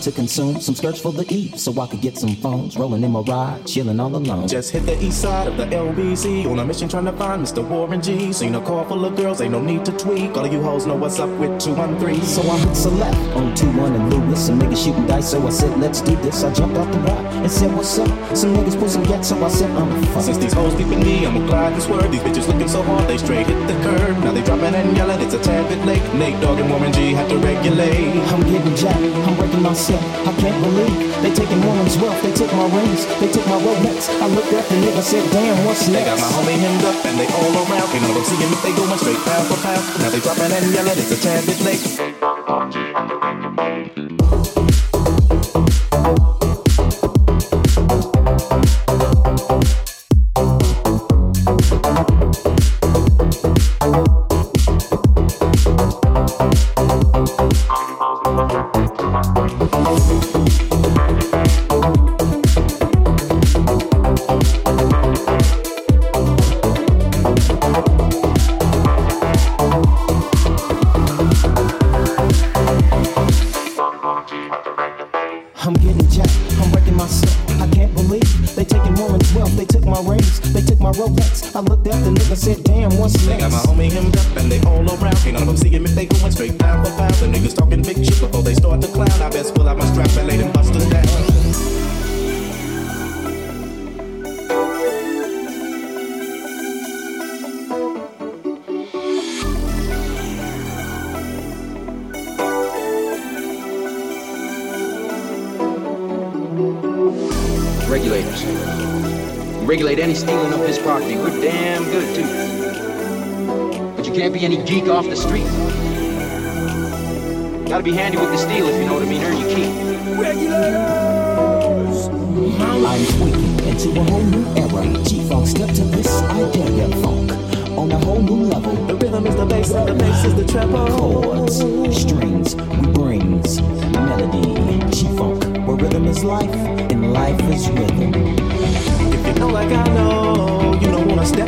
to consume some skirts for the E, so I could get some phones. Rolling in my ride, chilling all alone. Just hit the east side of the LBC on a mission trying to find Mr. Warren G. Seen a car full of girls, ain't no need to tweak. All of you hoes know what's up with 213. So I hit select on 2-1 and Lewis. Some niggas shooting dice, so I said, let's do this. I jumped off the rock and said, what's up? Some niggas put some get, so I said, I'm fuck. Since these hoes keeping me, I'ma glide this word. These bitches looking so hard, they straight hit the curb. Now they dropping and yelling, it's a tad bit late. Nate Dogg and Warren G had to regulate. I'm getting jacked, I'm breaking myself. I can't believe they taking woman's wealth. They took my rings, they took my Rolex. I looked at the nigga, said, damn, what's next? They got my homie hemmed up and they all around. Can't none of them see him if they going straight pound for pound. Now they dropping and yelling, it's a tad bit late.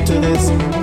To this.